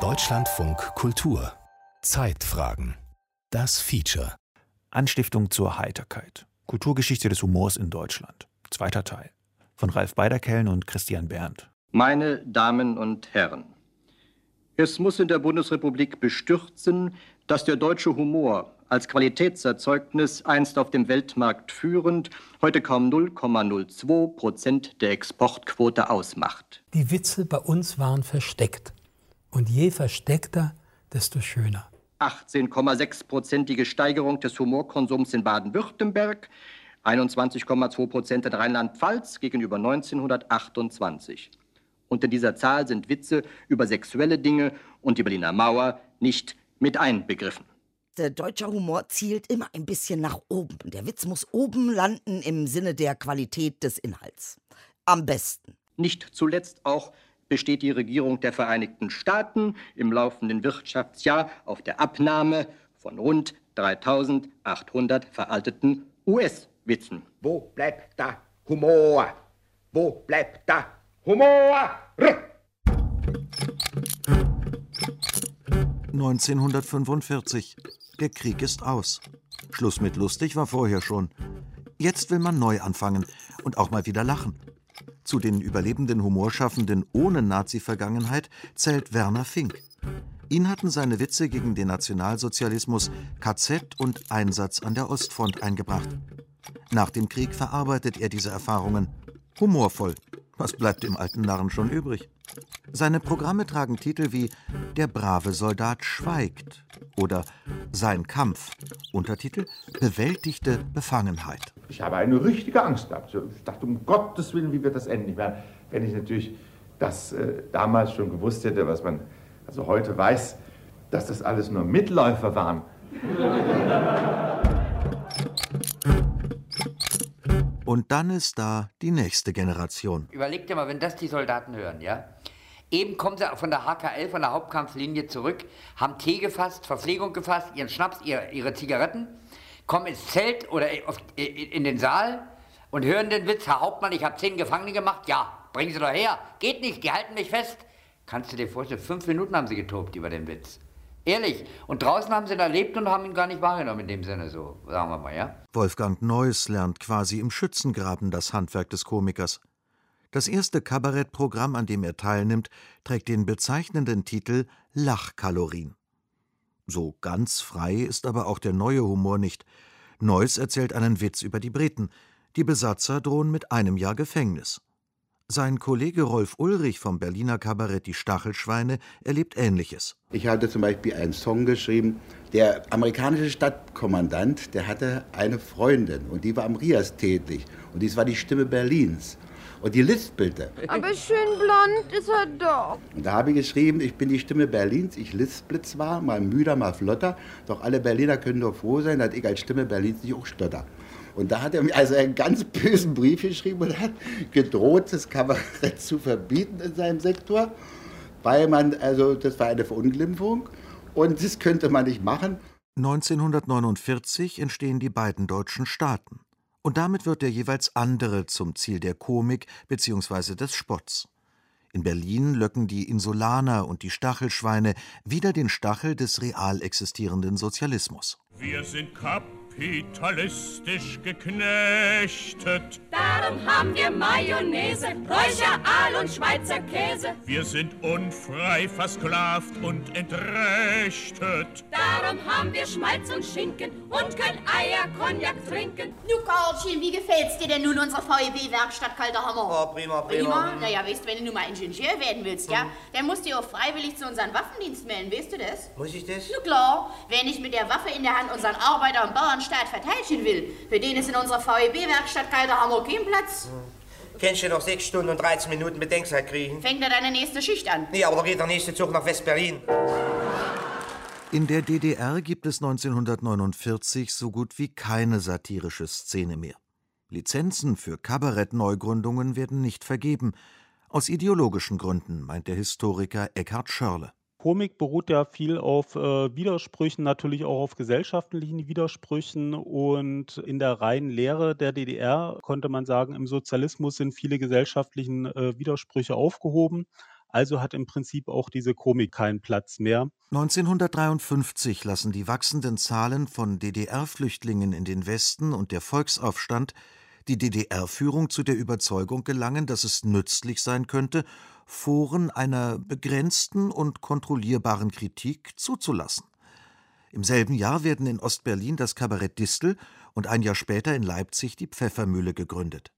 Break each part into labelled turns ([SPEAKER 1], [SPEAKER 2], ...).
[SPEAKER 1] Deutschlandfunk Kultur Zeitfragen Das Feature
[SPEAKER 2] Anstiftung zur Heiterkeit. Kulturgeschichte des Humors in Deutschland. Zweiter Teil. Von Ralf Beiderkellen und Christian Berndt.
[SPEAKER 3] Meine Damen und Herren, es muss in der Bundesrepublik bestürzen, dass der deutsche Humor als Qualitätserzeugnis einst auf dem Weltmarkt führend, heute kaum 0,02 Prozent der Exportquote ausmacht.
[SPEAKER 4] Die Witze bei uns waren versteckt. Und je versteckter, desto schöner.
[SPEAKER 3] 18,6-prozentige Steigerung des Humorkonsums in Baden-Württemberg, 21,2 Prozent in Rheinland-Pfalz gegenüber 1928. Unter dieser Zahl sind Witze über sexuelle Dinge und die Berliner Mauer nicht mit einbegriffen.
[SPEAKER 5] Der deutsche Humor zielt immer ein bisschen nach oben. Der Witz muss oben landen im Sinne der Qualität des Inhalts. Am besten.
[SPEAKER 3] Nicht zuletzt auch besteht die Regierung der Vereinigten Staaten im laufenden Wirtschaftsjahr auf der Abnahme von rund 3800 veralteten US-Witzen.
[SPEAKER 6] Wo bleibt da Humor? Wo bleibt da Humor?
[SPEAKER 7] 1945. Der Krieg ist aus. Schluss mit lustig war vorher schon. Jetzt will man neu anfangen und auch mal wieder lachen. Zu den überlebenden Humorschaffenden ohne Nazi-Vergangenheit zählt Werner Fink. Ihn hatten seine Witze gegen den Nationalsozialismus, KZ und Einsatz an der Ostfront eingebracht. Nach dem Krieg verarbeitet er diese Erfahrungen. Humorvoll. Was bleibt dem alten Narren schon übrig? Seine Programme tragen Titel wie Der brave Soldat schweigt oder Sein Kampf. Untertitel Bewältigte Befangenheit.
[SPEAKER 6] Ich habe eine richtige Angst gehabt. Ich dachte, um Gottes Willen, wie wird das enden? Ich meine, wenn ich natürlich das äh, damals schon gewusst hätte, was man also heute weiß, dass das alles nur Mitläufer waren.
[SPEAKER 7] Und dann ist da die nächste Generation.
[SPEAKER 8] Überleg dir mal, wenn das die Soldaten hören, ja? Eben kommen sie von der HKL, von der Hauptkampflinie zurück, haben Tee gefasst, Verpflegung gefasst, ihren Schnaps, ihre, ihre Zigaretten, kommen ins Zelt oder in den Saal und hören den Witz, Herr Hauptmann, ich habe zehn Gefangene gemacht. Ja, bringen Sie doch her. Geht nicht, die halten mich fest. Kannst du dir vorstellen, fünf Minuten haben sie getobt über den Witz. Ehrlich. Und draußen haben sie ihn erlebt und haben ihn gar nicht wahrgenommen in dem Sinne so, sagen wir mal, ja?
[SPEAKER 7] Wolfgang Neuss lernt quasi im Schützengraben das Handwerk des Komikers. Das erste Kabarettprogramm, an dem er teilnimmt, trägt den bezeichnenden Titel Lachkalorien. So ganz frei ist aber auch der neue Humor nicht. Neuss erzählt einen Witz über die Briten. Die Besatzer drohen mit einem Jahr Gefängnis. Sein Kollege Rolf Ulrich vom Berliner Kabarett Die Stachelschweine erlebt Ähnliches.
[SPEAKER 9] Ich hatte zum Beispiel einen Song geschrieben. Der amerikanische Stadtkommandant, der hatte eine Freundin und die war am Rias tätig. Und dies war die Stimme Berlins. Und die lispelte.
[SPEAKER 10] Aber schön blond ist er doch.
[SPEAKER 9] Und da habe ich geschrieben, ich bin die Stimme Berlins, ich lisple zwar, mal müder, mal flotter, doch alle Berliner können doch froh sein, dass ich als Stimme Berlins nicht auch stotter. Und da hat er mir also einen ganz bösen Brief geschrieben und hat gedroht, das Kabarett zu verbieten in seinem Sektor, weil man, also das war eine Verunglimpfung und das könnte man nicht machen.
[SPEAKER 7] 1949 entstehen die beiden deutschen Staaten. Und damit wird der jeweils andere zum Ziel der Komik bzw. des Spotts. In Berlin löcken die Insulaner und die Stachelschweine wieder den Stachel des real existierenden Sozialismus.
[SPEAKER 11] Wir sind Kap kapitalistisch geknechtet.
[SPEAKER 12] Darum haben wir Mayonnaise, Räucheraal und Schweizer Käse.
[SPEAKER 11] Wir sind unfrei versklavt und entrechtet.
[SPEAKER 12] Darum haben wir Schmalz und Schinken und können Eier Cognac trinken.
[SPEAKER 13] Nu, Karlchen, wie gefällt's dir denn nun unsere VEB-Werkstatt Kalter Hammer?
[SPEAKER 14] Oh, prima, prima.
[SPEAKER 13] Prima? Naja, weißt du, wenn du nun mal Ingenieur werden willst, ja, mhm. dann musst du auch freiwillig zu unserem Waffendienst melden, weißt du das?
[SPEAKER 14] Muss ich das?
[SPEAKER 13] Na klar, wenn ich mit der Waffe in der Hand unseren Arbeiter und Bauern Staat verteidigen will, für den ist in unserer VEB-Werkstatt kalter Hammer kein Platz.
[SPEAKER 14] Hm. Kennst du noch 6 Stunden und 13 Minuten Bedenkzeit kriegen?
[SPEAKER 13] Fängt er deine nächste Schicht an?
[SPEAKER 14] Nee, aber da geht der nächste Zug nach West-Berlin.
[SPEAKER 7] In der DDR gibt es 1949 so gut wie keine satirische Szene mehr. Lizenzen für Kabarettneugründungen werden nicht vergeben. Aus ideologischen Gründen, meint der Historiker Eckhard Schörle.
[SPEAKER 15] Komik beruht ja viel auf äh, Widersprüchen, natürlich auch auf gesellschaftlichen Widersprüchen. Und in der reinen Lehre der DDR konnte man sagen, im Sozialismus sind viele gesellschaftlichen äh, Widersprüche aufgehoben. Also hat im Prinzip auch diese Komik keinen Platz mehr.
[SPEAKER 7] 1953 lassen die wachsenden Zahlen von DDR-Flüchtlingen in den Westen und der Volksaufstand die DDR-Führung zu der Überzeugung gelangen, dass es nützlich sein könnte, Foren einer begrenzten und kontrollierbaren Kritik zuzulassen. Im selben Jahr werden in Ostberlin das Kabarett Distel und ein Jahr später in Leipzig die Pfeffermühle gegründet.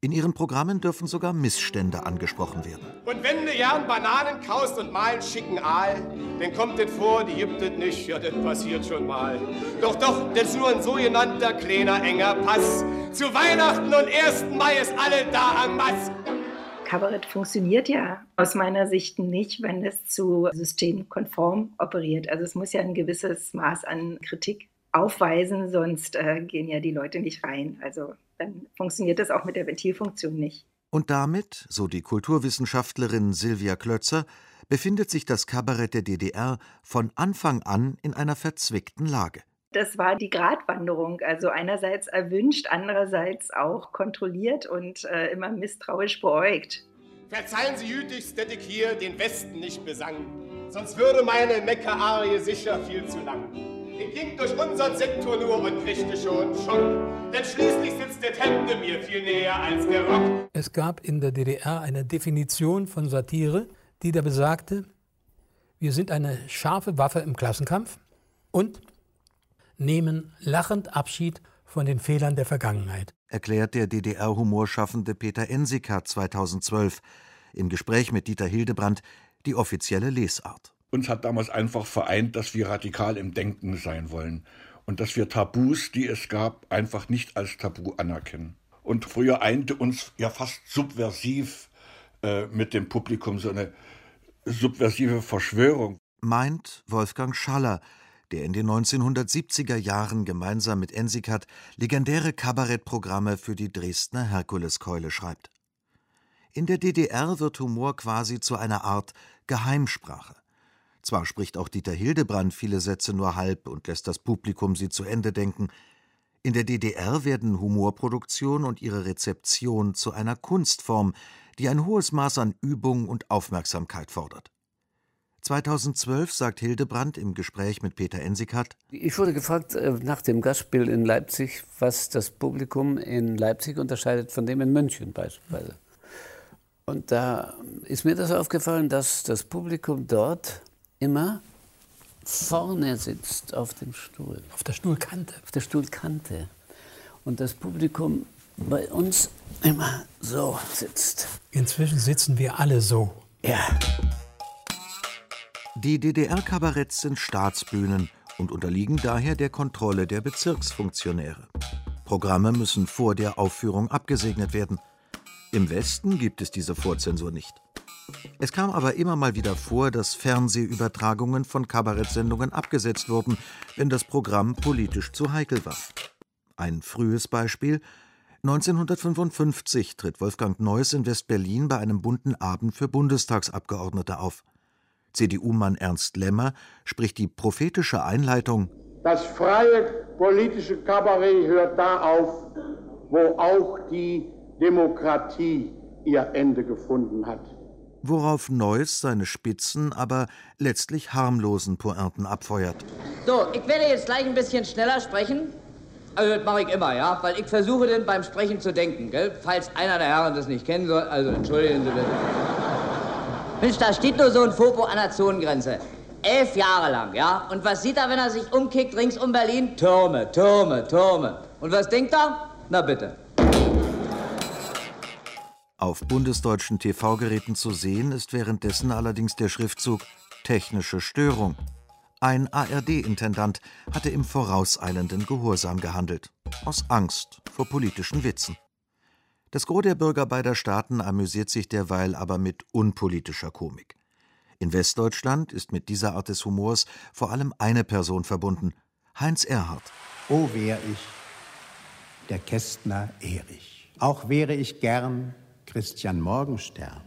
[SPEAKER 7] In ihren Programmen dürfen sogar Missstände angesprochen werden.
[SPEAKER 16] Und wenn du gern Bananen kaust und mal einen schicken Aal, dann kommt es vor, die gibt es nicht, ja, das passiert schon mal. Doch, doch, das ist nur ein sogenannter kleiner enger Pass. Zu Weihnachten und 1. Mai ist alle da am Mass.
[SPEAKER 17] Kabarett funktioniert ja aus meiner Sicht nicht, wenn es zu systemkonform operiert. Also es muss ja ein gewisses Maß an Kritik aufweisen, sonst äh, gehen ja die Leute nicht rein. Also dann funktioniert das auch mit der Ventilfunktion nicht.
[SPEAKER 7] Und damit, so die Kulturwissenschaftlerin Silvia Klötzer, befindet sich das Kabarett der DDR von Anfang an in einer verzwickten Lage.
[SPEAKER 17] Das war die Gratwanderung, also einerseits erwünscht, andererseits auch kontrolliert und äh, immer misstrauisch beäugt.
[SPEAKER 16] Verzeihen Sie gütigst, dass ich hier den Westen nicht besang, sonst würde meine Mecca-Arie sicher viel zu lang. Ich ging durch unseren Sektor nur und kriegte schon Schock. Denn schließlich sitzt der Hemde mir viel näher als der Rock.
[SPEAKER 4] Es gab in der DDR eine Definition von Satire, die da besagte, wir sind eine scharfe Waffe im Klassenkampf und nehmen lachend Abschied von den Fehlern der Vergangenheit.
[SPEAKER 7] Erklärt der DDR-Humorschaffende Peter Ensikat 2012 im Gespräch mit Dieter Hildebrand die offizielle Lesart.
[SPEAKER 18] Uns hat damals einfach vereint, dass wir radikal im Denken sein wollen und dass wir Tabus, die es gab, einfach nicht als Tabu anerkennen. Und früher einte uns ja fast subversiv äh, mit dem Publikum so eine subversive Verschwörung.
[SPEAKER 7] Meint Wolfgang Schaller, der in den 1970er Jahren gemeinsam mit Ensikat legendäre Kabarettprogramme für die Dresdner Herkuleskeule schreibt. In der DDR wird Humor quasi zu einer Art Geheimsprache. Zwar spricht auch Dieter Hildebrand viele Sätze nur halb und lässt das Publikum sie zu Ende denken. In der DDR werden Humorproduktion und ihre Rezeption zu einer Kunstform, die ein hohes Maß an Übung und Aufmerksamkeit fordert. 2012 sagt Hildebrand im Gespräch mit Peter Ensikat:
[SPEAKER 19] Ich wurde gefragt äh, nach dem Gastspiel in Leipzig, was das Publikum in Leipzig unterscheidet von dem in München beispielsweise. Und da ist mir das aufgefallen, dass das Publikum dort immer vorne sitzt auf dem Stuhl.
[SPEAKER 4] Auf der Stuhlkante.
[SPEAKER 19] Auf der Stuhlkante. Und das Publikum bei uns immer so sitzt.
[SPEAKER 4] Inzwischen sitzen wir alle so.
[SPEAKER 19] Ja.
[SPEAKER 7] Die DDR-Kabaretts sind Staatsbühnen und unterliegen daher der Kontrolle der Bezirksfunktionäre. Programme müssen vor der Aufführung abgesegnet werden. Im Westen gibt es diese Vorzensur nicht. Es kam aber immer mal wieder vor, dass Fernsehübertragungen von Kabarettsendungen abgesetzt wurden, wenn das Programm politisch zu heikel war. Ein frühes Beispiel 1955 tritt Wolfgang Neuss in West-Berlin bei einem bunten Abend für Bundestagsabgeordnete auf. CDU-Mann Ernst Lemmer spricht die prophetische Einleitung
[SPEAKER 20] Das freie politische Kabarett hört da auf, wo auch die Demokratie ihr Ende gefunden hat
[SPEAKER 7] worauf Neuss seine spitzen, aber letztlich harmlosen Pointen abfeuert.
[SPEAKER 21] So, ich werde jetzt gleich ein bisschen schneller sprechen. Also das mache ich immer, ja, weil ich versuche dann beim Sprechen zu denken, gell? Falls einer der Herren das nicht kennen soll, also entschuldigen Sie bitte. Mensch, da steht nur so ein Fopo an der Zonengrenze. Elf Jahre lang, ja? Und was sieht er, wenn er sich umkickt rings um Berlin? Türme, Türme, Türme. Und was denkt er? Na bitte.
[SPEAKER 7] Auf bundesdeutschen TV-Geräten zu sehen ist währenddessen allerdings der Schriftzug Technische Störung. Ein ARD-Intendant hatte im vorauseilenden Gehorsam gehandelt, aus Angst vor politischen Witzen. Das Gros der Bürger beider Staaten amüsiert sich derweil aber mit unpolitischer Komik. In Westdeutschland ist mit dieser Art des Humors vor allem eine Person verbunden: Heinz Erhardt.
[SPEAKER 22] Oh, wär ich der Kästner Erich. Auch wäre ich gern Christian Morgenstern.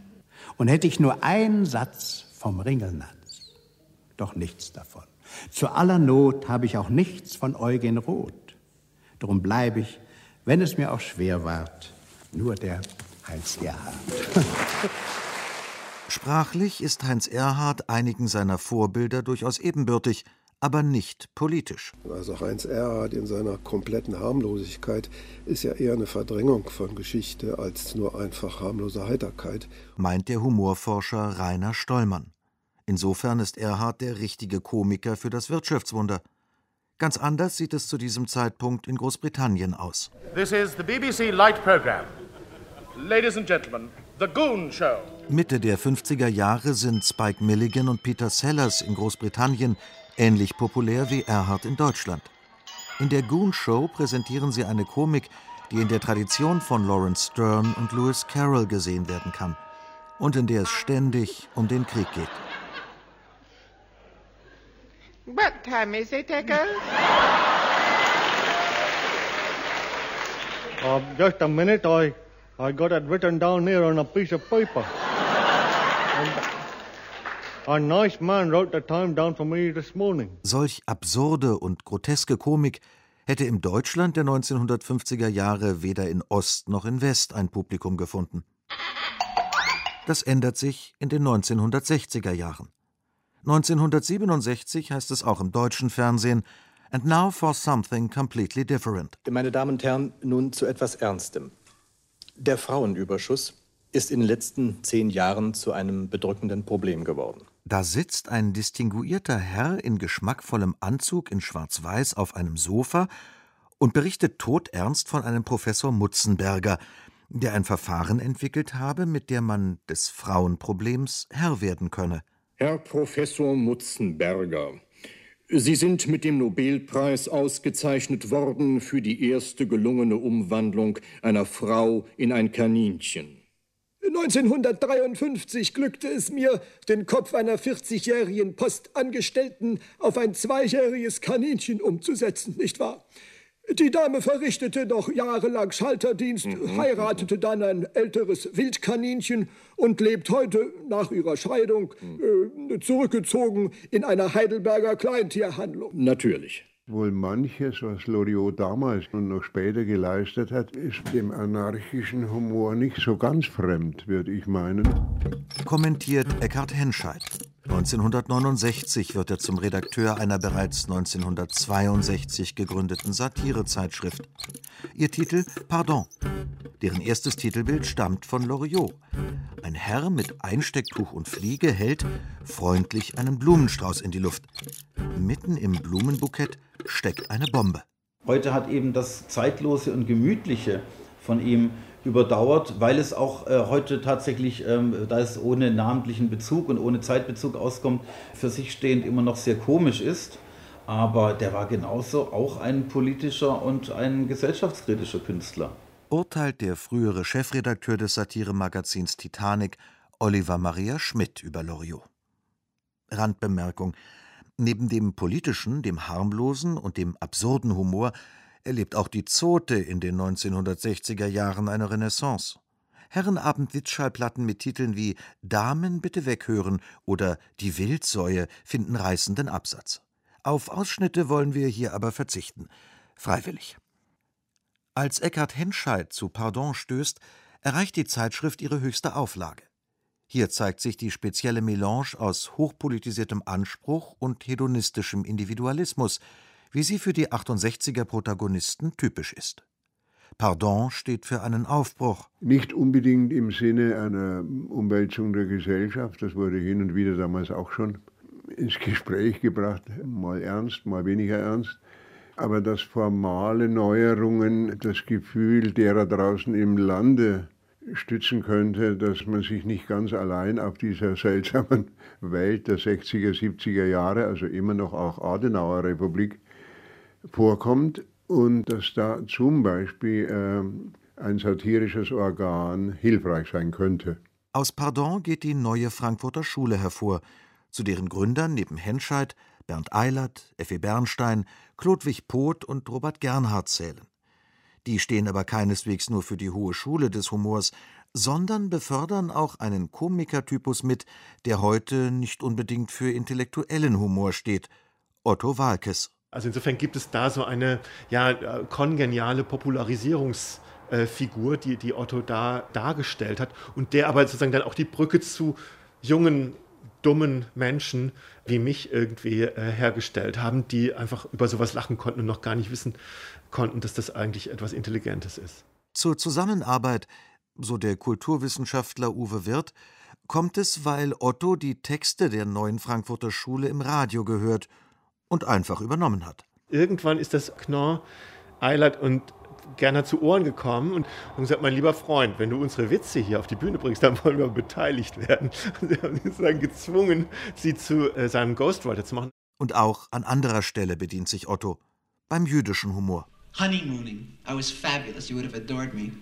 [SPEAKER 22] Und hätte ich nur einen Satz vom Ringelnatz, doch nichts davon. Zu aller Not habe ich auch nichts von Eugen Roth. Drum bleibe ich, wenn es mir auch schwer ward, nur der Heinz Gerhard.
[SPEAKER 7] Sprachlich ist Heinz Erhardt einigen seiner Vorbilder durchaus ebenbürtig, aber nicht politisch.
[SPEAKER 23] Also Heinz Erhardt in seiner kompletten Harmlosigkeit ist ja eher eine Verdrängung von Geschichte als nur einfach harmlose Heiterkeit.
[SPEAKER 7] Meint der Humorforscher Rainer Stollmann. Insofern ist Erhard der richtige Komiker für das Wirtschaftswunder. Ganz anders sieht es zu diesem Zeitpunkt in Großbritannien aus.
[SPEAKER 24] This is the BBC Light Program. Ladies and gentlemen, The Goon Show.
[SPEAKER 7] Mitte der 50er Jahre sind Spike Milligan und Peter Sellers in Großbritannien ähnlich populär wie Erhard in Deutschland. In der Goon Show präsentieren sie eine Komik, die in der Tradition von Lawrence Stern und Lewis Carroll gesehen werden kann und in der es ständig um den Krieg geht.
[SPEAKER 25] What time is it, Echo?
[SPEAKER 26] Uh, just a minute, I, I got it written down here on a piece of paper. And a nice man wrote the time down for me this morning.
[SPEAKER 7] Solch absurde und groteske Komik hätte im Deutschland der 1950er Jahre weder in Ost noch in West ein Publikum gefunden. Das ändert sich in den 1960er Jahren. 1967 heißt es auch im deutschen Fernsehen And now for something completely different.
[SPEAKER 27] Meine Damen und Herren, nun zu etwas Ernstem. Der Frauenüberschuss ist in den letzten zehn Jahren zu einem bedrückenden Problem geworden.
[SPEAKER 7] Da sitzt ein distinguierter Herr in geschmackvollem Anzug in Schwarz-Weiß auf einem Sofa und berichtet todernst von einem Professor Mutzenberger, der ein Verfahren entwickelt habe, mit der man des Frauenproblems Herr werden könne.
[SPEAKER 28] Herr Professor Mutzenberger, Sie sind mit dem Nobelpreis ausgezeichnet worden für die erste gelungene Umwandlung einer Frau in ein Kaninchen.
[SPEAKER 29] 1953 glückte es mir, den Kopf einer 40-jährigen Postangestellten auf ein zweijähriges Kaninchen umzusetzen, nicht wahr? Die Dame verrichtete noch jahrelang Schalterdienst, mhm. heiratete dann ein älteres Wildkaninchen und lebt heute nach ihrer Scheidung mhm. äh, zurückgezogen in einer Heidelberger Kleintierhandlung.
[SPEAKER 28] Natürlich.
[SPEAKER 23] Wohl manches, was Loriot damals und noch später geleistet hat, ist dem anarchischen Humor nicht so ganz fremd, würde ich meinen.
[SPEAKER 7] Kommentiert Eckhard Henscheid. 1969 wird er zum Redakteur einer bereits 1962 gegründeten Satirezeitschrift. Ihr Titel Pardon. Deren erstes Titelbild stammt von Loriot. Ein Herr mit Einstecktuch und Fliege hält freundlich einen Blumenstrauß in die Luft. Mitten im Blumenbukett steckt eine Bombe.
[SPEAKER 30] Heute hat eben das Zeitlose und Gemütliche von ihm überdauert, weil es auch äh, heute tatsächlich, ähm, da es ohne namentlichen Bezug und ohne Zeitbezug auskommt, für sich stehend immer noch sehr komisch ist. Aber der war genauso auch ein politischer und ein gesellschaftskritischer Künstler.
[SPEAKER 7] Urteilt der frühere Chefredakteur des Satiremagazins Titanic, Oliver Maria Schmidt, über Loriot. Randbemerkung: Neben dem politischen, dem harmlosen und dem absurden Humor erlebt auch die Zote in den 1960er Jahren eine Renaissance. Herrenabend-Witzschallplatten mit Titeln wie Damen bitte weghören oder Die Wildsäue finden reißenden Absatz. Auf Ausschnitte wollen wir hier aber verzichten. Freiwillig. Als Eckhard Henscheid zu Pardon stößt, erreicht die Zeitschrift ihre höchste Auflage. Hier zeigt sich die spezielle Melange aus hochpolitisiertem Anspruch und hedonistischem Individualismus, wie sie für die 68er Protagonisten typisch ist. Pardon steht für einen Aufbruch.
[SPEAKER 23] Nicht unbedingt im Sinne einer Umwälzung der Gesellschaft, das wurde hin und wieder damals auch schon ins Gespräch gebracht, mal ernst, mal weniger ernst. Aber dass formale Neuerungen das Gefühl derer draußen im Lande stützen könnte, dass man sich nicht ganz allein auf dieser seltsamen Welt der 60er, 70er Jahre, also immer noch auch Adenauer Republik, vorkommt und dass da zum Beispiel äh, ein satirisches Organ hilfreich sein könnte.
[SPEAKER 7] Aus Pardon geht die neue Frankfurter Schule hervor, zu deren Gründern neben Henscheid Bernd Eilert, Effi Bernstein, Chlodwig Poth und Robert Gernhardt zählen. Die stehen aber keineswegs nur für die hohe Schule des Humors, sondern befördern auch einen Komikertypus mit, der heute nicht unbedingt für intellektuellen Humor steht, Otto Walkes.
[SPEAKER 31] Also insofern gibt es da so eine ja, kongeniale Popularisierungsfigur, die, die Otto da dargestellt hat und der aber sozusagen dann auch die Brücke zu jungen, dummen Menschen wie mich irgendwie äh, hergestellt haben, die einfach über sowas lachen konnten und noch gar nicht wissen konnten, dass das eigentlich etwas Intelligentes ist.
[SPEAKER 7] Zur Zusammenarbeit, so der Kulturwissenschaftler Uwe Wirth, kommt es, weil Otto die Texte der neuen Frankfurter Schule im Radio gehört und einfach übernommen hat.
[SPEAKER 31] Irgendwann ist das Knorr, Eilert und Gerner zu Ohren gekommen und, und gesagt, mein lieber Freund, wenn du unsere Witze hier auf die Bühne bringst, dann wollen wir beteiligt werden. Und sie haben ihn dann gezwungen, sie zu äh, seinem Ghostwriter zu machen.
[SPEAKER 7] Und auch an anderer Stelle bedient sich Otto, beim jüdischen Humor.
[SPEAKER 32] Honeymooning. I was fabulous. You would have adored me.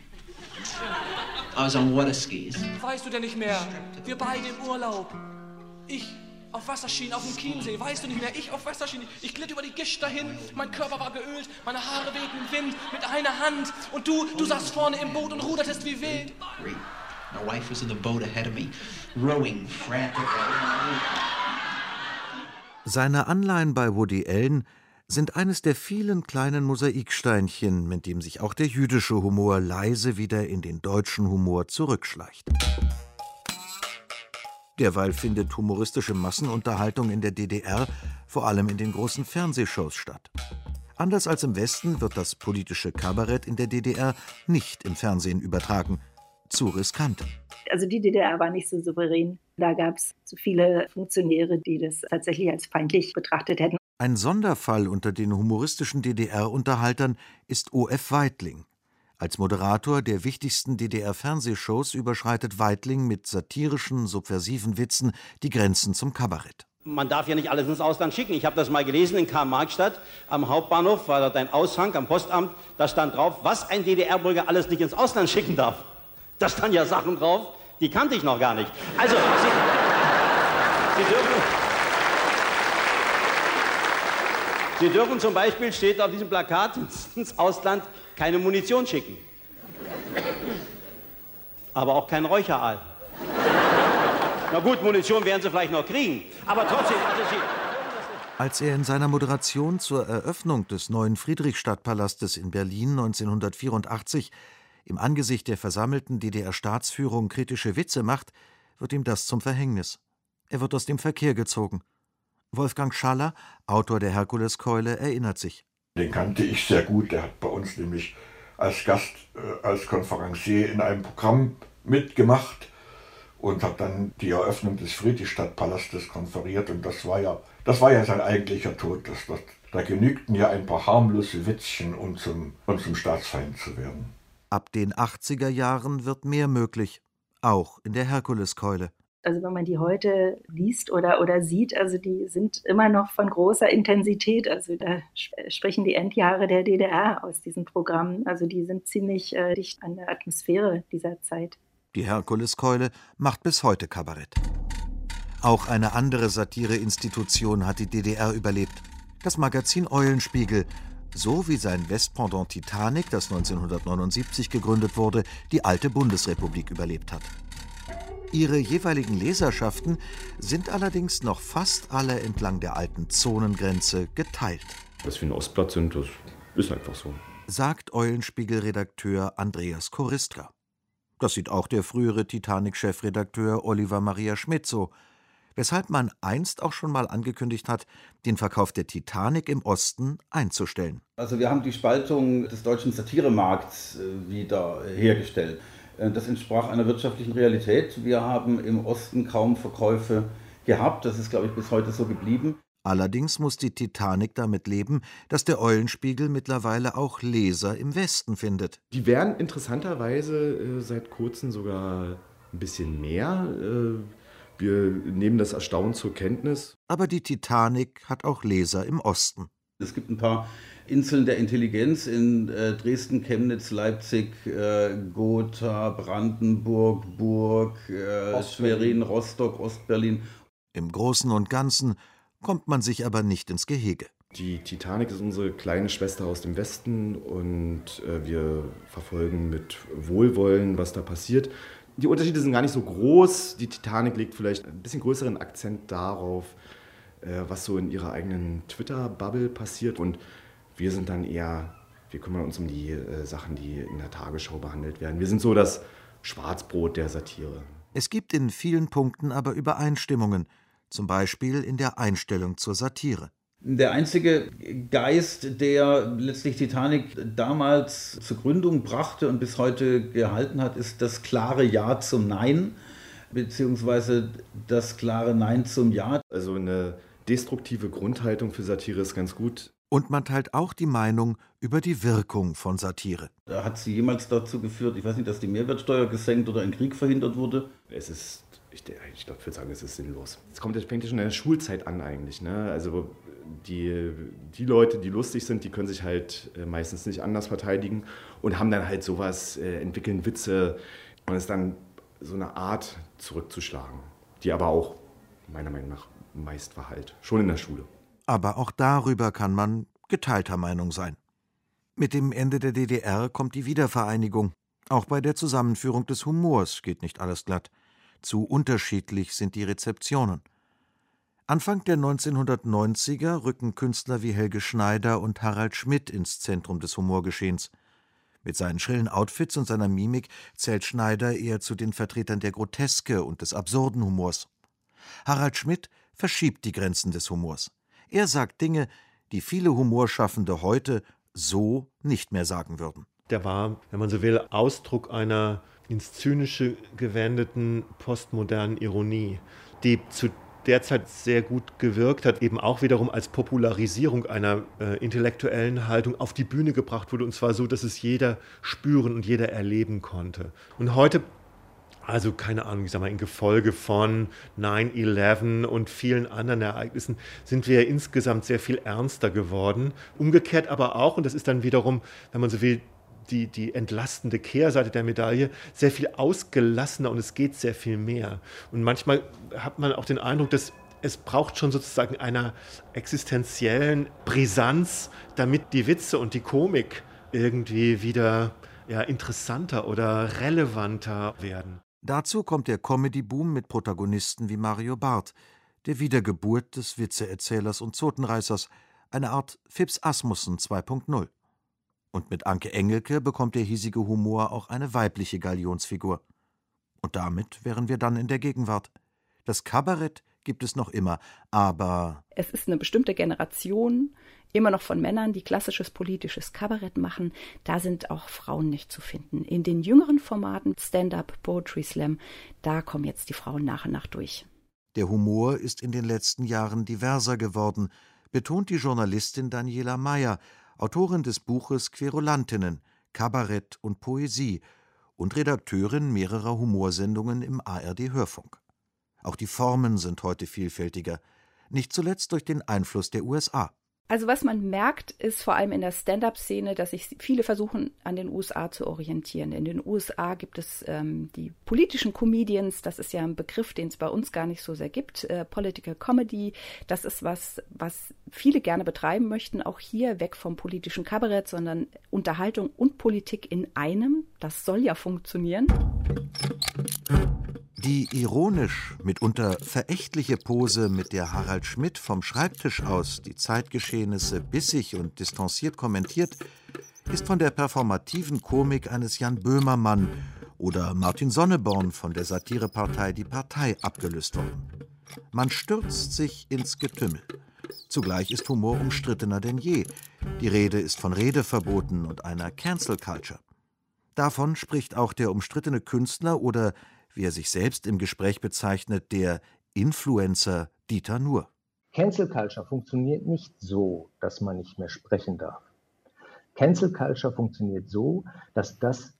[SPEAKER 32] I was on water skis.
[SPEAKER 33] Weißt du denn nicht mehr? Wir beide im Urlaub. Ich auf Wasserschienen auf dem Chiemsee. Weißt du nicht mehr? Ich auf Wasserschienen. Ich glitt über die Gischt dahin. Mein Körper war geölt. Meine Haare wehten im Wind mit einer Hand. Und du, du saßt vorne im Boot und rudertest wie wild.
[SPEAKER 32] My wife was in the boat ahead of me, rowing frantically.
[SPEAKER 7] Seine Anleihen bei Woody Allen sind eines der vielen kleinen Mosaiksteinchen, mit dem sich auch der jüdische Humor leise wieder in den deutschen Humor zurückschleicht. Derweil findet humoristische Massenunterhaltung in der DDR vor allem in den großen Fernsehshows statt. Anders als im Westen wird das politische Kabarett in der DDR nicht im Fernsehen übertragen. Zu riskant.
[SPEAKER 17] Also die DDR war nicht so souverän. Da gab es zu viele Funktionäre, die das tatsächlich als feindlich betrachtet hätten.
[SPEAKER 7] Ein Sonderfall unter den humoristischen DDR-Unterhaltern ist O.F. Weitling. Als Moderator der wichtigsten DDR-Fernsehshows überschreitet Weitling mit satirischen, subversiven Witzen die Grenzen zum Kabarett.
[SPEAKER 34] Man darf ja nicht alles ins Ausland schicken. Ich habe das mal gelesen in Karl-Marx-Stadt. Am Hauptbahnhof war dort ein Aushang am Postamt. Da stand drauf, was ein DDR-Bürger alles nicht ins Ausland schicken darf. Da standen ja Sachen drauf, die kannte ich noch gar nicht. Also, Sie, Sie dürfen. Sie dürfen zum Beispiel, steht auf diesem Plakat, ins Ausland keine Munition schicken. Aber auch kein Räucheraal. Na gut, Munition werden sie vielleicht noch kriegen. Aber trotzdem, also sie.
[SPEAKER 7] Als er in seiner Moderation zur Eröffnung des neuen Friedrichstadtpalastes in Berlin 1984 im Angesicht der versammelten DDR-Staatsführung kritische Witze macht, wird ihm das zum Verhängnis. Er wird aus dem Verkehr gezogen. Wolfgang Schaller, Autor der Herkuleskeule, erinnert sich.
[SPEAKER 18] Den kannte ich sehr gut. Der hat bei uns nämlich als Gast, äh, als Konferencier in einem Programm mitgemacht und hat dann die Eröffnung des Friedrichstadtpalastes konferiert. Und das war ja, das war ja sein eigentlicher Tod. Das, das, da genügten ja ein paar harmlose Witzchen, um zum, um zum Staatsfeind zu werden.
[SPEAKER 7] Ab den 80er Jahren wird mehr möglich, auch in der Herkuleskeule.
[SPEAKER 17] Also wenn man die heute liest oder, oder sieht, also die sind immer noch von großer Intensität. Also da sprechen die Endjahre der DDR aus diesen Programmen. Also die sind ziemlich äh, dicht an der Atmosphäre dieser Zeit.
[SPEAKER 7] Die Herkuleskeule macht bis heute Kabarett. Auch eine andere Satireinstitution hat die DDR überlebt. Das Magazin Eulenspiegel, so wie sein Westpendant Titanic, das 1979 gegründet wurde, die alte Bundesrepublik überlebt hat. Ihre jeweiligen Leserschaften sind allerdings noch fast alle entlang der alten Zonengrenze geteilt.
[SPEAKER 35] Dass wir ein Ostblatt sind, das ist einfach so.
[SPEAKER 7] Sagt Eulenspiegel-Redakteur Andreas Koristra. Das sieht auch der frühere Titanic-Chefredakteur Oliver Maria Schmidt so. Weshalb man einst auch schon mal angekündigt hat, den Verkauf der Titanic im Osten einzustellen.
[SPEAKER 30] Also wir haben die Spaltung des deutschen Satiremarkts äh, wieder hergestellt. Äh, das entsprach einer wirtschaftlichen Realität. Wir haben im Osten kaum Verkäufe gehabt. Das ist, glaube ich, bis heute so geblieben.
[SPEAKER 7] Allerdings muss die Titanic damit leben, dass der Eulenspiegel mittlerweile auch Leser im Westen findet.
[SPEAKER 31] Die werden interessanterweise äh, seit kurzem sogar ein bisschen mehr. Äh, wir nehmen das erstaunt zur Kenntnis.
[SPEAKER 7] Aber die Titanic hat auch Leser im Osten.
[SPEAKER 30] Es gibt ein paar Inseln der Intelligenz in äh, Dresden, Chemnitz, Leipzig, äh, Gotha, Brandenburg, Burg, äh, Schwerin, Rostock, Ostberlin.
[SPEAKER 7] Im Großen und Ganzen kommt man sich aber nicht ins Gehege.
[SPEAKER 31] Die Titanic ist unsere kleine Schwester aus dem Westen und äh, wir verfolgen mit Wohlwollen, was da passiert. Die Unterschiede sind gar nicht so groß. Die Titanic legt vielleicht ein bisschen größeren Akzent darauf, äh, was so in ihrer eigenen Twitter-Bubble passiert. Und wir sind dann eher, wir kümmern uns um die äh, Sachen, die in der Tagesschau behandelt werden. Wir sind so das Schwarzbrot der Satire.
[SPEAKER 7] Es gibt in vielen Punkten aber Übereinstimmungen, zum Beispiel in der Einstellung zur Satire.
[SPEAKER 30] Der einzige Geist, der letztlich Titanic damals zur Gründung brachte und bis heute gehalten hat, ist das klare Ja zum Nein, beziehungsweise das klare Nein zum Ja.
[SPEAKER 31] Also eine destruktive Grundhaltung für Satire ist ganz gut.
[SPEAKER 7] Und man teilt auch die Meinung über die Wirkung von Satire.
[SPEAKER 30] Hat sie jemals dazu geführt, ich weiß nicht, dass die Mehrwertsteuer gesenkt oder ein Krieg verhindert wurde?
[SPEAKER 31] Es ist, ich, ich glaube, ich würde sagen, es ist sinnlos. Es kommt, fängt ja schon in der Schulzeit an eigentlich. Ne? Also die, die Leute, die lustig sind, die können sich halt äh, meistens nicht anders verteidigen und haben dann halt sowas, äh, entwickeln Witze und es ist dann so eine Art zurückzuschlagen, die aber auch meiner Meinung nach meist verhallt, schon in der Schule.
[SPEAKER 7] Aber auch darüber kann man geteilter Meinung sein. Mit dem Ende der DDR kommt die Wiedervereinigung. Auch bei der Zusammenführung des Humors geht nicht alles glatt. Zu unterschiedlich sind die Rezeptionen. Anfang der 1990er rücken Künstler wie Helge Schneider und Harald Schmidt ins Zentrum des Humorgeschehens. Mit seinen schrillen Outfits und seiner Mimik zählt Schneider eher zu den Vertretern der Groteske und des absurden Humors. Harald Schmidt verschiebt die Grenzen des Humors. Er sagt Dinge, die viele Humorschaffende heute so nicht mehr sagen würden.
[SPEAKER 36] Der war, wenn man so will, Ausdruck einer ins Zynische gewendeten postmodernen Ironie, die zu derzeit sehr gut gewirkt hat, eben auch wiederum als Popularisierung einer äh, intellektuellen Haltung auf die Bühne gebracht wurde, und zwar so, dass es jeder spüren und jeder erleben konnte. Und heute also keine Ahnung, ich sag mal, in Gefolge von 9-11 und vielen anderen Ereignissen sind wir insgesamt sehr viel ernster geworden. Umgekehrt aber auch, und das ist dann wiederum, wenn man so will, die, die entlastende Kehrseite der Medaille sehr viel ausgelassener und es geht sehr viel mehr. Und manchmal hat man auch den Eindruck, dass es braucht schon sozusagen einer existenziellen Brisanz, damit die Witze und die Komik irgendwie wieder ja, interessanter oder relevanter werden.
[SPEAKER 7] Dazu kommt der Comedy-Boom mit Protagonisten wie Mario Barth, der Wiedergeburt des Witzeerzählers und Zotenreißers, eine Art Fips Asmussen 2.0. Und mit Anke Engelke bekommt der hiesige Humor auch eine weibliche Galionsfigur. Und damit wären wir dann in der Gegenwart. Das Kabarett gibt es noch immer, aber.
[SPEAKER 37] Es ist eine bestimmte Generation, immer noch von Männern, die klassisches politisches Kabarett machen. Da sind auch Frauen nicht zu finden. In den jüngeren Formaten, Stand-up, Poetry Slam, da kommen jetzt die Frauen nach und nach durch.
[SPEAKER 7] Der Humor ist in den letzten Jahren diverser geworden, betont die Journalistin Daniela Mayer, Autorin des Buches Querulantinnen, Kabarett und Poesie und Redakteurin mehrerer Humorsendungen im ARD Hörfunk. Auch die Formen sind heute vielfältiger, nicht zuletzt durch den Einfluss der USA.
[SPEAKER 37] Also was man merkt, ist vor allem in der Stand-up-Szene, dass sich viele versuchen, an den USA zu orientieren. In den USA gibt es ähm, die politischen Comedians, das ist ja ein Begriff, den es bei uns gar nicht so sehr gibt. Äh, Political Comedy, das ist was, was viele gerne betreiben möchten, auch hier weg vom politischen Kabarett, sondern Unterhaltung und Politik in einem. Das soll ja funktionieren.
[SPEAKER 7] Die ironisch, mitunter verächtliche Pose, mit der Harald Schmidt vom Schreibtisch aus die Zeitgeschehnisse bissig und distanziert kommentiert, ist von der performativen Komik eines Jan Böhmermann oder Martin Sonneborn von der Satirepartei Die Partei abgelöst worden. Man stürzt sich ins Getümmel. Zugleich ist Humor umstrittener denn je. Die Rede ist von Redeverboten und einer Cancel Culture. Davon spricht auch der umstrittene Künstler oder wie er sich selbst im Gespräch bezeichnet, der Influencer Dieter Nuhr.
[SPEAKER 38] Cancel Culture funktioniert nicht so, dass man nicht mehr sprechen darf. Cancel Culture funktioniert so, dass das,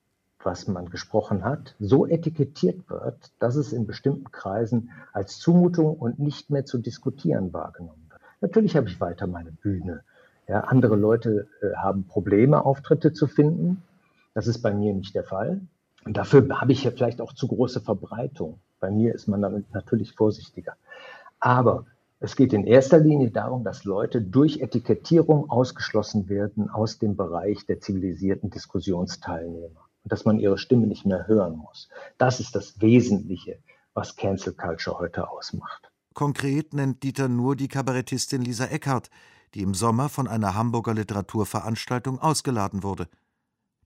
[SPEAKER 38] was man gesprochen hat, so etikettiert wird, dass es in bestimmten Kreisen als Zumutung und nicht mehr zu diskutieren wahrgenommen wird. Natürlich habe ich weiter meine Bühne. Ja, andere Leute äh, haben Probleme, Auftritte zu finden. Das ist bei mir nicht der Fall. Und dafür habe ich ja vielleicht auch zu große Verbreitung. Bei mir ist man damit natürlich vorsichtiger. Aber es geht in erster Linie darum, dass Leute durch Etikettierung ausgeschlossen werden aus dem Bereich der zivilisierten Diskussionsteilnehmer und dass man ihre Stimme nicht mehr hören muss. Das ist das Wesentliche, was Cancel Culture heute ausmacht.
[SPEAKER 7] Konkret nennt Dieter nur die Kabarettistin Lisa Eckhardt, die im Sommer von einer Hamburger Literaturveranstaltung ausgeladen wurde.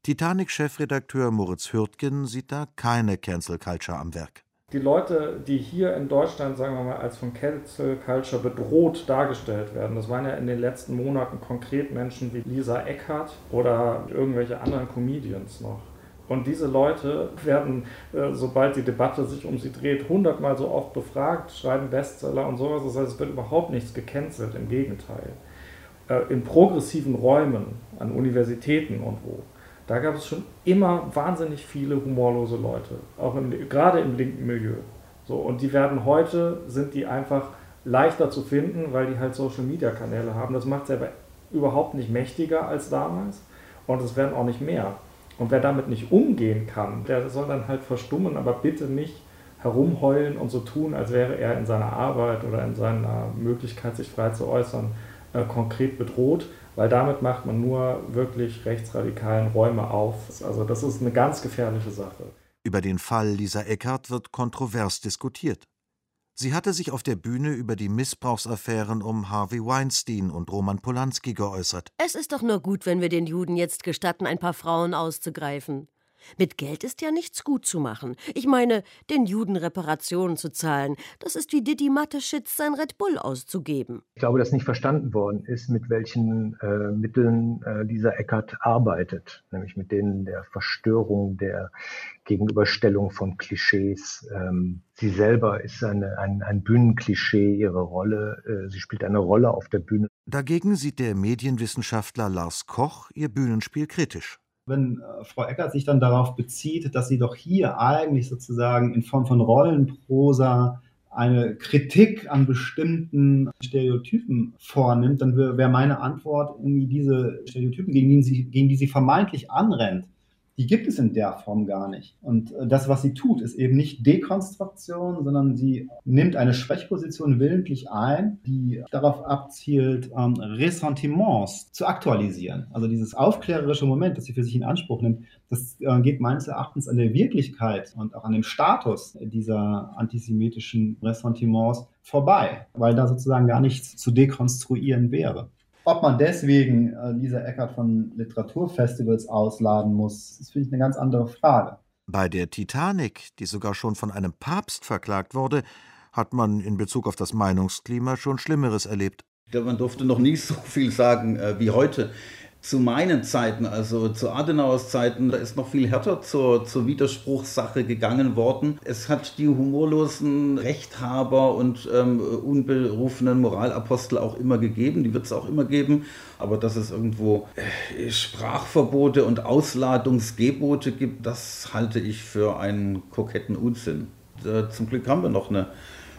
[SPEAKER 7] Titanic-Chefredakteur Moritz Hürtgen sieht da keine Cancel Culture am Werk.
[SPEAKER 39] Die Leute, die hier in Deutschland, sagen wir mal, als von Cancel Culture bedroht dargestellt werden, das waren ja in den letzten Monaten konkret Menschen wie Lisa Eckhardt oder irgendwelche anderen Comedians noch. Und diese Leute werden, äh, sobald die Debatte sich um sie dreht, hundertmal so oft befragt, schreiben Bestseller und sowas. Das heißt, es wird überhaupt nichts gecancelt, im Gegenteil. Äh, in progressiven Räumen, an Universitäten und wo, da gab es schon immer wahnsinnig viele humorlose Leute, auch im, gerade im linken Milieu. So, und die werden heute, sind die einfach leichter zu finden, weil die halt Social-Media-Kanäle haben. Das macht sie aber überhaupt nicht mächtiger als damals und es werden auch nicht mehr. Und wer damit nicht umgehen kann, der soll dann halt verstummen, aber bitte nicht herumheulen und so tun, als wäre er in seiner Arbeit oder in seiner Möglichkeit, sich frei zu äußern, äh, konkret bedroht, weil damit macht man nur wirklich rechtsradikalen Räume auf. Also das ist eine ganz gefährliche Sache.
[SPEAKER 7] Über den Fall Lisa Eckert wird kontrovers diskutiert. Sie hatte sich auf der Bühne über die Missbrauchsaffären um Harvey Weinstein und Roman Polanski geäußert.
[SPEAKER 40] Es ist doch nur gut, wenn wir den Juden jetzt gestatten, ein paar Frauen auszugreifen. Mit Geld ist ja nichts gut zu machen. Ich meine, den Juden Reparationen zu zahlen, das ist wie Didi Mateschitz sein Red Bull auszugeben.
[SPEAKER 38] Ich glaube, dass nicht verstanden worden ist, mit welchen äh, Mitteln äh, Lisa Eckert arbeitet, nämlich mit denen der Verstörung, der Gegenüberstellung von Klischees. Ähm, sie selber ist eine, ein, ein Bühnenklischee, ihre Rolle, äh, sie spielt eine Rolle auf der Bühne.
[SPEAKER 7] Dagegen sieht der Medienwissenschaftler Lars Koch ihr Bühnenspiel kritisch
[SPEAKER 41] wenn äh, Frau Eckert sich dann darauf bezieht, dass sie doch hier eigentlich sozusagen in Form von Rollenprosa eine Kritik an bestimmten Stereotypen vornimmt, dann wäre meine Antwort irgendwie diese Stereotypen, gegen die, sie, gegen die sie vermeintlich anrennt, die gibt es in der Form gar nicht. Und äh, das, was sie tut, ist eben nicht Dekonstruktion, sondern sie nimmt eine Sprechposition willentlich ein, die darauf abzielt, ähm, Ressentiments zu aktualisieren. Also dieses aufklärerische Moment, das sie für sich in Anspruch nimmt, das äh, geht meines Erachtens an der Wirklichkeit und auch an dem Status dieser antisemitischen Ressentiments vorbei, weil da sozusagen gar nichts zu dekonstruieren wäre. Ob man deswegen äh, Lisa Eckert von Literaturfestivals ausladen muss, ist, finde ich, eine ganz andere Frage.
[SPEAKER 7] Bei der Titanic, die sogar schon von einem Papst verklagt wurde, hat man in Bezug auf das Meinungsklima schon Schlimmeres erlebt.
[SPEAKER 30] Man durfte noch nie so viel sagen äh, wie heute zu meinen Zeiten, also zu Adenauers Zeiten, da ist noch viel härter zur, zur Widerspruchssache gegangen worden. Es hat die humorlosen Rechthaber und ähm, unberufenen Moralapostel auch immer gegeben, die wird es auch immer geben. Aber dass es irgendwo äh, Sprachverbote und Ausladungsgebote gibt, das halte ich für einen koketten Unsinn. Äh, zum Glück haben wir noch eine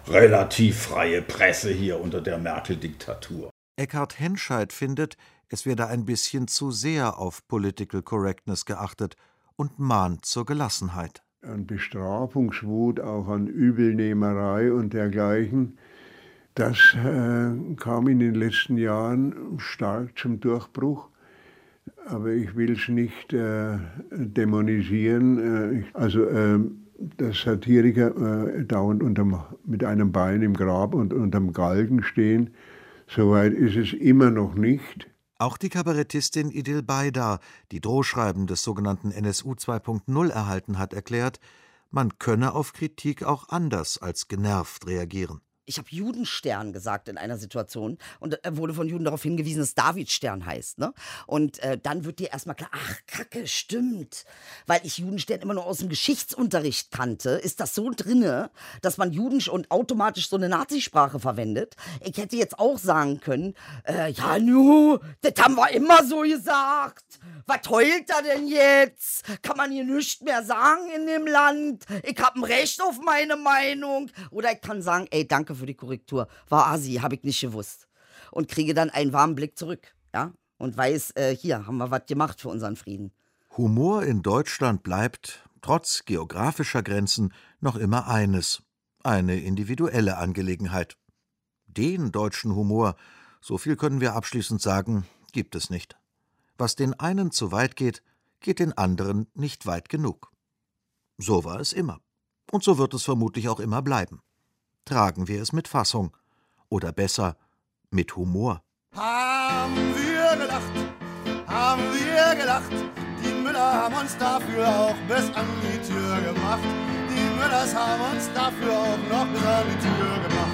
[SPEAKER 30] relativ freie Presse hier unter der Merkel-Diktatur.
[SPEAKER 7] Eckhard Henscheid findet, es werde ein bisschen zu sehr auf Political Correctness geachtet und mahnt zur Gelassenheit.
[SPEAKER 23] An Bestrafungswut, auch an Übelnehmerei und dergleichen, das äh, kam in den letzten Jahren stark zum Durchbruch. Aber ich will es nicht äh, dämonisieren. Äh, also, ähm, dass Satiriker äh, dauernd unterm, mit einem Bein im Grab und unterm Galgen stehen, soweit ist es immer noch nicht.
[SPEAKER 7] Auch die Kabarettistin Idil Baydar, die Drohschreiben des sogenannten NSU 2.0 erhalten hat, erklärt, man könne auf Kritik auch anders als genervt reagieren
[SPEAKER 42] ich habe Judenstern gesagt in einer Situation und äh, wurde von Juden darauf hingewiesen, dass Davidstern heißt. Ne? Und äh, dann wird dir erstmal klar, ach, Kacke, stimmt. Weil ich Judenstern immer nur aus dem Geschichtsunterricht kannte, ist das so drinne, dass man Juden und automatisch so eine Nazisprache verwendet. Ich hätte jetzt auch sagen können, äh, ja, nu, das haben wir immer so gesagt. Was heult er denn jetzt? Kann man hier nichts mehr sagen in dem Land? Ich habe ein Recht auf meine Meinung. Oder ich kann sagen, ey, danke für die Korrektur. War Asi, habe ich nicht gewusst. Und kriege dann einen warmen Blick zurück, ja? Und weiß, äh, hier haben wir was gemacht für unseren Frieden.
[SPEAKER 7] Humor in Deutschland bleibt, trotz geografischer Grenzen, noch immer eines: eine individuelle Angelegenheit. Den deutschen Humor, so viel können wir abschließend sagen, gibt es nicht. Was den einen zu weit geht, geht den anderen nicht weit genug. So war es immer. Und so wird es vermutlich auch immer bleiben tragen wir es mit Fassung. Oder besser, mit Humor.
[SPEAKER 43] Haben wir gelacht, haben wir gelacht. Die Müller haben uns dafür auch bis an die Tür gemacht. Die Müller Gorillas haben uns dafür auch noch bis an die Tür gemacht.